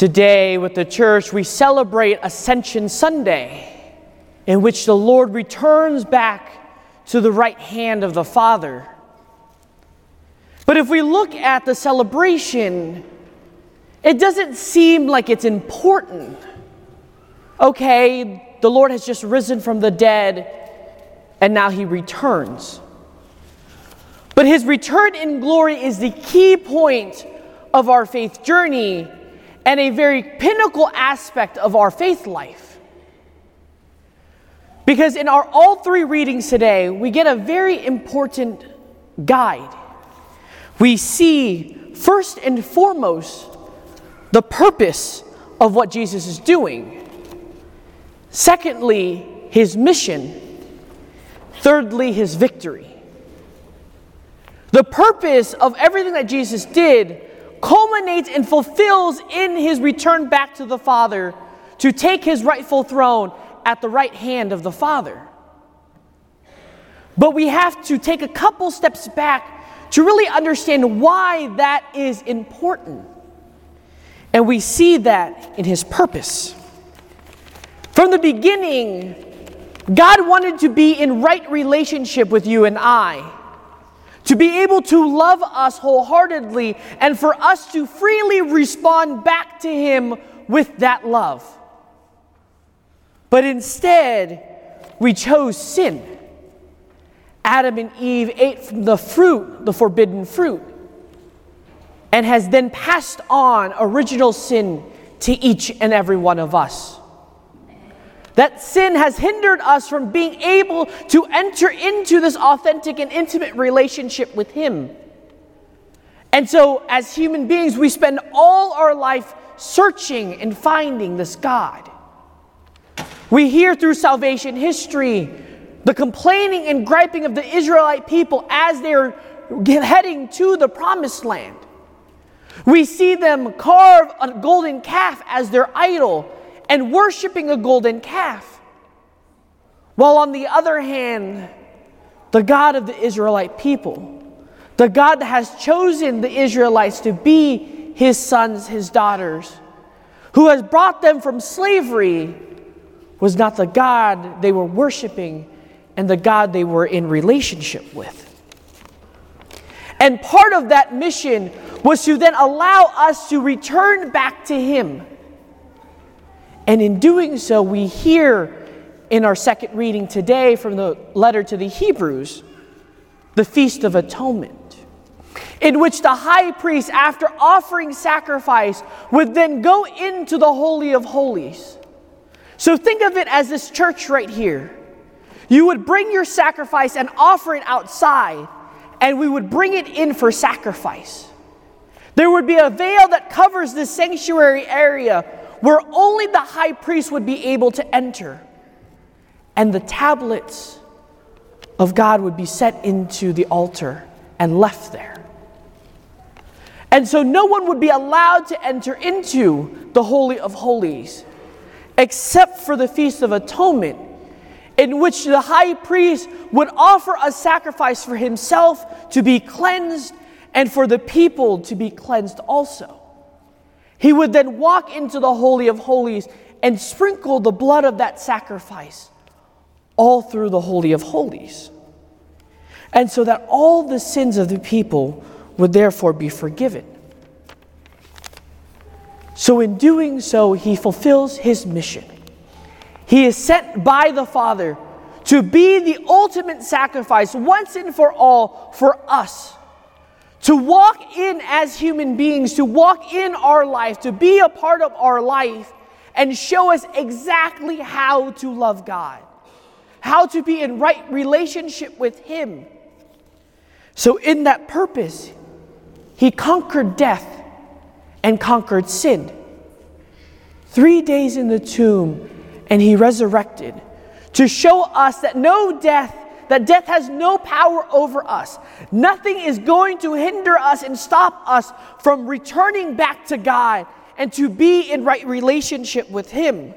Today, with the church, we celebrate Ascension Sunday, in which the Lord returns back to the right hand of the Father. But if we look at the celebration, it doesn't seem like it's important. Okay, the Lord has just risen from the dead, and now he returns. But his return in glory is the key point of our faith journey and a very pinnacle aspect of our faith life. Because in our all three readings today, we get a very important guide. We see, first and foremost, the purpose of what Jesus is doing. Secondly, his mission. Thirdly, his victory. The purpose of everything that Jesus did culminates and fulfills in his return back to the Father to take his rightful throne at the right hand of the Father. But we have to take a couple steps back to really understand why that is important. And we see that in his purpose. From the beginning, God wanted to be in right relationship with you and I to be able to love us wholeheartedly and for us to freely respond back to Him with that love. But instead, we chose sin. Adam and Eve ate from the fruit, the forbidden fruit, and has then passed on original sin to each and every one of us. That sin has hindered us from being able to enter into this authentic and intimate relationship with Him. And so, as human beings, we spend all our life searching and finding this God. We hear through salvation history the complaining and griping of the Israelite people as they're heading to the promised land. We see them carve a golden calf as their idol and worshiping a golden calf. While on the other hand, the God of the Israelite people, the God that has chosen the Israelites to be his sons, his daughters, who has brought them from slavery, was not the God they were worshiping and the God they were in relationship with. And part of that mission was to then allow us to return back to Him and in doing so, we hear in our second reading today from the letter to the Hebrews the Feast of Atonement, in which the high priest, after offering sacrifice, would then go into the Holy of Holies. So think of it as this church right here. You would bring your sacrifice and offer it outside, and we would bring it in for sacrifice. There would be a veil that covers the sanctuary area where only the high priest would be able to enter. And the tablets of God would be set into the altar and left there. And so no one would be allowed to enter into the Holy of Holies except for the Feast of Atonement, in which the high priest would offer a sacrifice for himself to be cleansed and for the people to be cleansed also. He would then walk into the Holy of Holies and sprinkle the blood of that sacrifice all through the Holy of Holies. And so that all the sins of the people would therefore be forgiven. So, in doing so, he fulfills his mission. He is sent by the Father to be the ultimate sacrifice once and for all for us to walk in as human beings, to walk in our life, to be a part of our life, and show us exactly how to love God, how to be in right relationship with Him. So, in that purpose, He conquered death and conquered sin. Three days in the tomb, and He resurrected to show us that no death that death has no power over us. Nothing is going to hinder us and stop us from returning back to God and to be in right relationship with Him.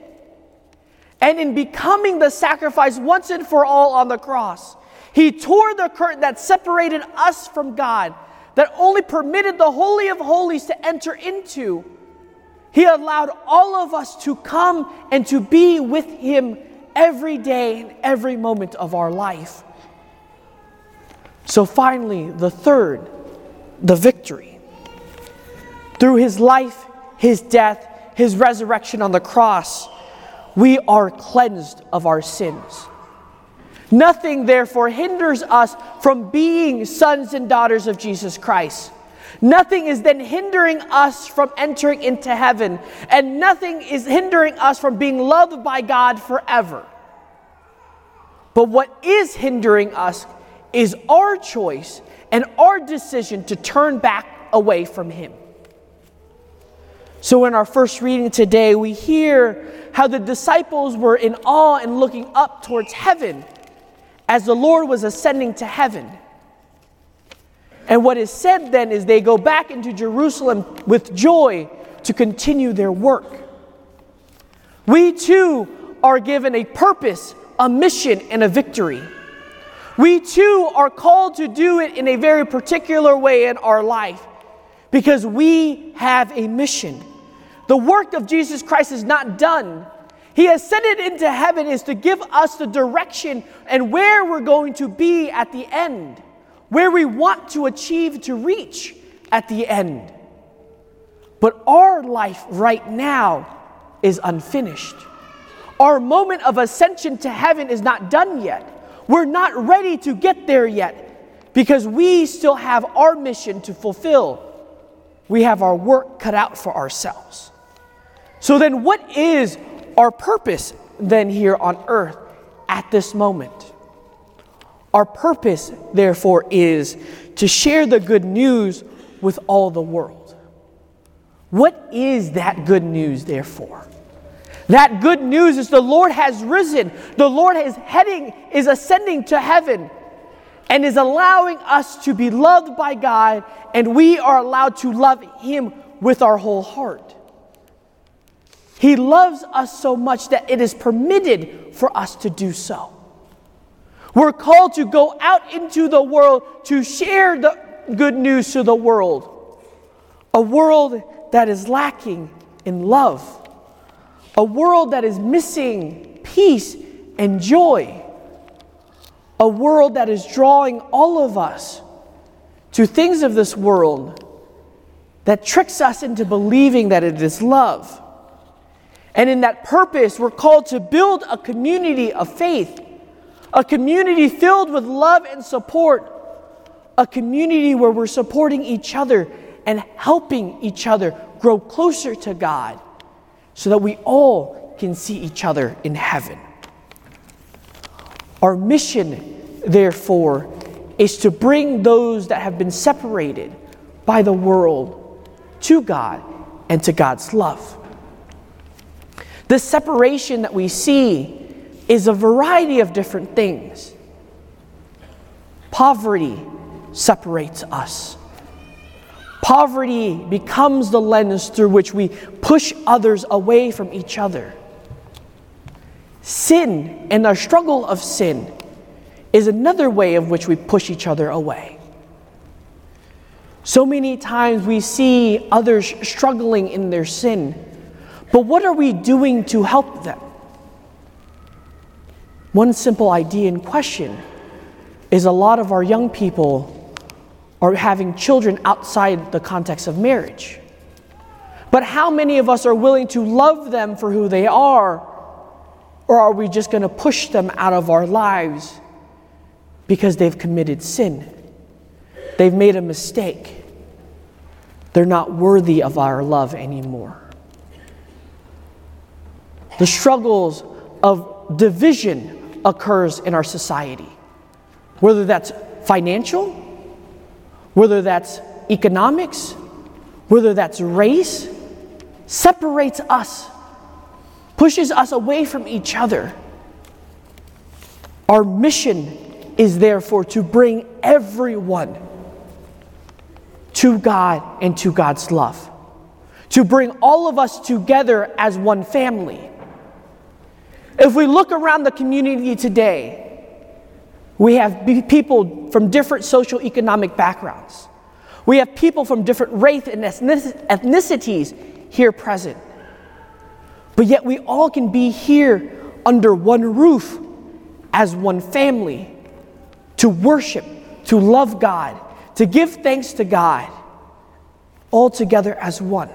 And in becoming the sacrifice once and for all on the cross, He tore the curtain that separated us from God, that only permitted the Holy of Holies to enter into. He allowed all of us to come and to be with Him every day and every moment of our life. So, finally, the third, the victory. Through His life, His death, His resurrection on the cross, we are cleansed of our sins. Nothing, therefore, hinders us from being sons and daughters of Jesus Christ. Nothing is then hindering us from entering into heaven, and nothing is hindering us from being loved by God forever. But what is hindering us is our choice and our decision to turn back away from Him. So, in our first reading today, we hear how the disciples were in awe and looking up towards heaven as the Lord was ascending to heaven. And what is said then is they go back into Jerusalem with joy to continue their work. We too are given a purpose, a mission, and a victory. We too are called to do it in a very particular way in our life because we have a mission. The work of Jesus Christ is not done. He ascended into heaven is to give us the direction and where we're going to be at the end where we want to achieve to reach at the end. But our life right now is unfinished. Our moment of ascension to heaven is not done yet. We're not ready to get there yet because we still have our mission to fulfill. We have our work cut out for ourselves. So, then, what is our purpose then here on earth at this moment? Our purpose, therefore, is to share the good news with all the world. What is that good news, therefore? That good news is the Lord has risen. The Lord is heading, is ascending to heaven, and is allowing us to be loved by God, and we are allowed to love Him with our whole heart. He loves us so much that it is permitted for us to do so. We're called to go out into the world to share the good news to the world. A world that is lacking in love. A world that is missing peace and joy. A world that is drawing all of us to things of this world that tricks us into believing that it is love. And in that purpose, we're called to build a community of faith a community filled with love and support, a community where we're supporting each other and helping each other grow closer to God so that we all can see each other in heaven. Our mission, therefore, is to bring those that have been separated by the world to God and to God's love. The separation that we see is a variety of different things. Poverty separates us. Poverty becomes the lens through which we push others away from each other. Sin and our struggle of sin is another way of which we push each other away. So many times we see others struggling in their sin, but what are we doing to help them? One simple idea in question is a lot of our young people are having children outside the context of marriage. But how many of us are willing to love them for who they are? Or are we just going to push them out of our lives because they've committed sin? They've made a mistake. They're not worthy of our love anymore. The struggles of division occurs in our society, whether that's financial, whether that's economics, whether that's race, separates us, pushes us away from each other. Our mission is therefore to bring everyone to God and to God's love, to bring all of us together as one family. If we look around the community today, we have people from different social economic backgrounds. We have people from different race and ethnicities here present. But yet we all can be here under one roof as one family to worship, to love God, to give thanks to God, all together as one.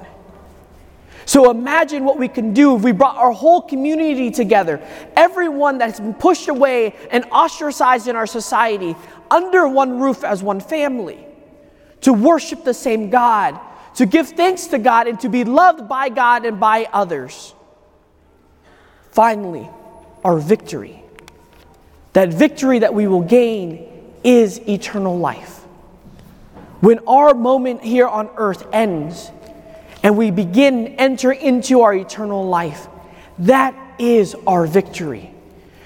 So imagine what we can do if we brought our whole community together, everyone that's been pushed away and ostracized in our society, under one roof as one family, to worship the same God, to give thanks to God, and to be loved by God and by others. Finally, our victory. That victory that we will gain is eternal life. When our moment here on earth ends and we begin enter into our eternal life, that is our victory.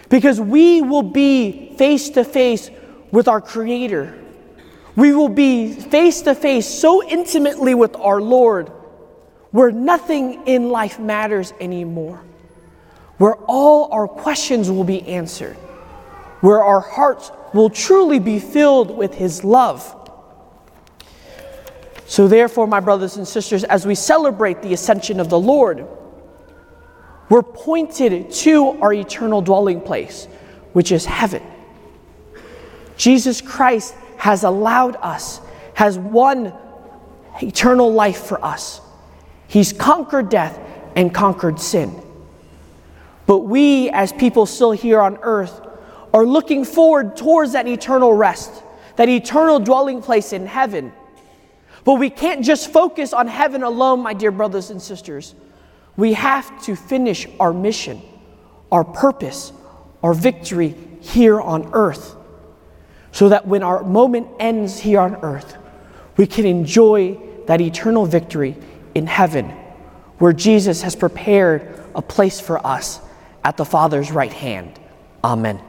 Because we will be face to face with our Creator. We will be face to face so intimately with our Lord where nothing in life matters anymore where all our questions will be answered, where our hearts will truly be filled with His love. So, therefore, my brothers and sisters, as we celebrate the ascension of the Lord, we're pointed to our eternal dwelling place, which is heaven. Jesus Christ has allowed us, has won eternal life for us. He's conquered death and conquered sin. But we, as people still here on earth, are looking forward towards that eternal rest, that eternal dwelling place in heaven. But we can't just focus on heaven alone, my dear brothers and sisters. We have to finish our mission, our purpose, our victory here on earth, so that when our moment ends here on earth, we can enjoy that eternal victory in heaven, where Jesus has prepared a place for us at the Father's right hand. Amen.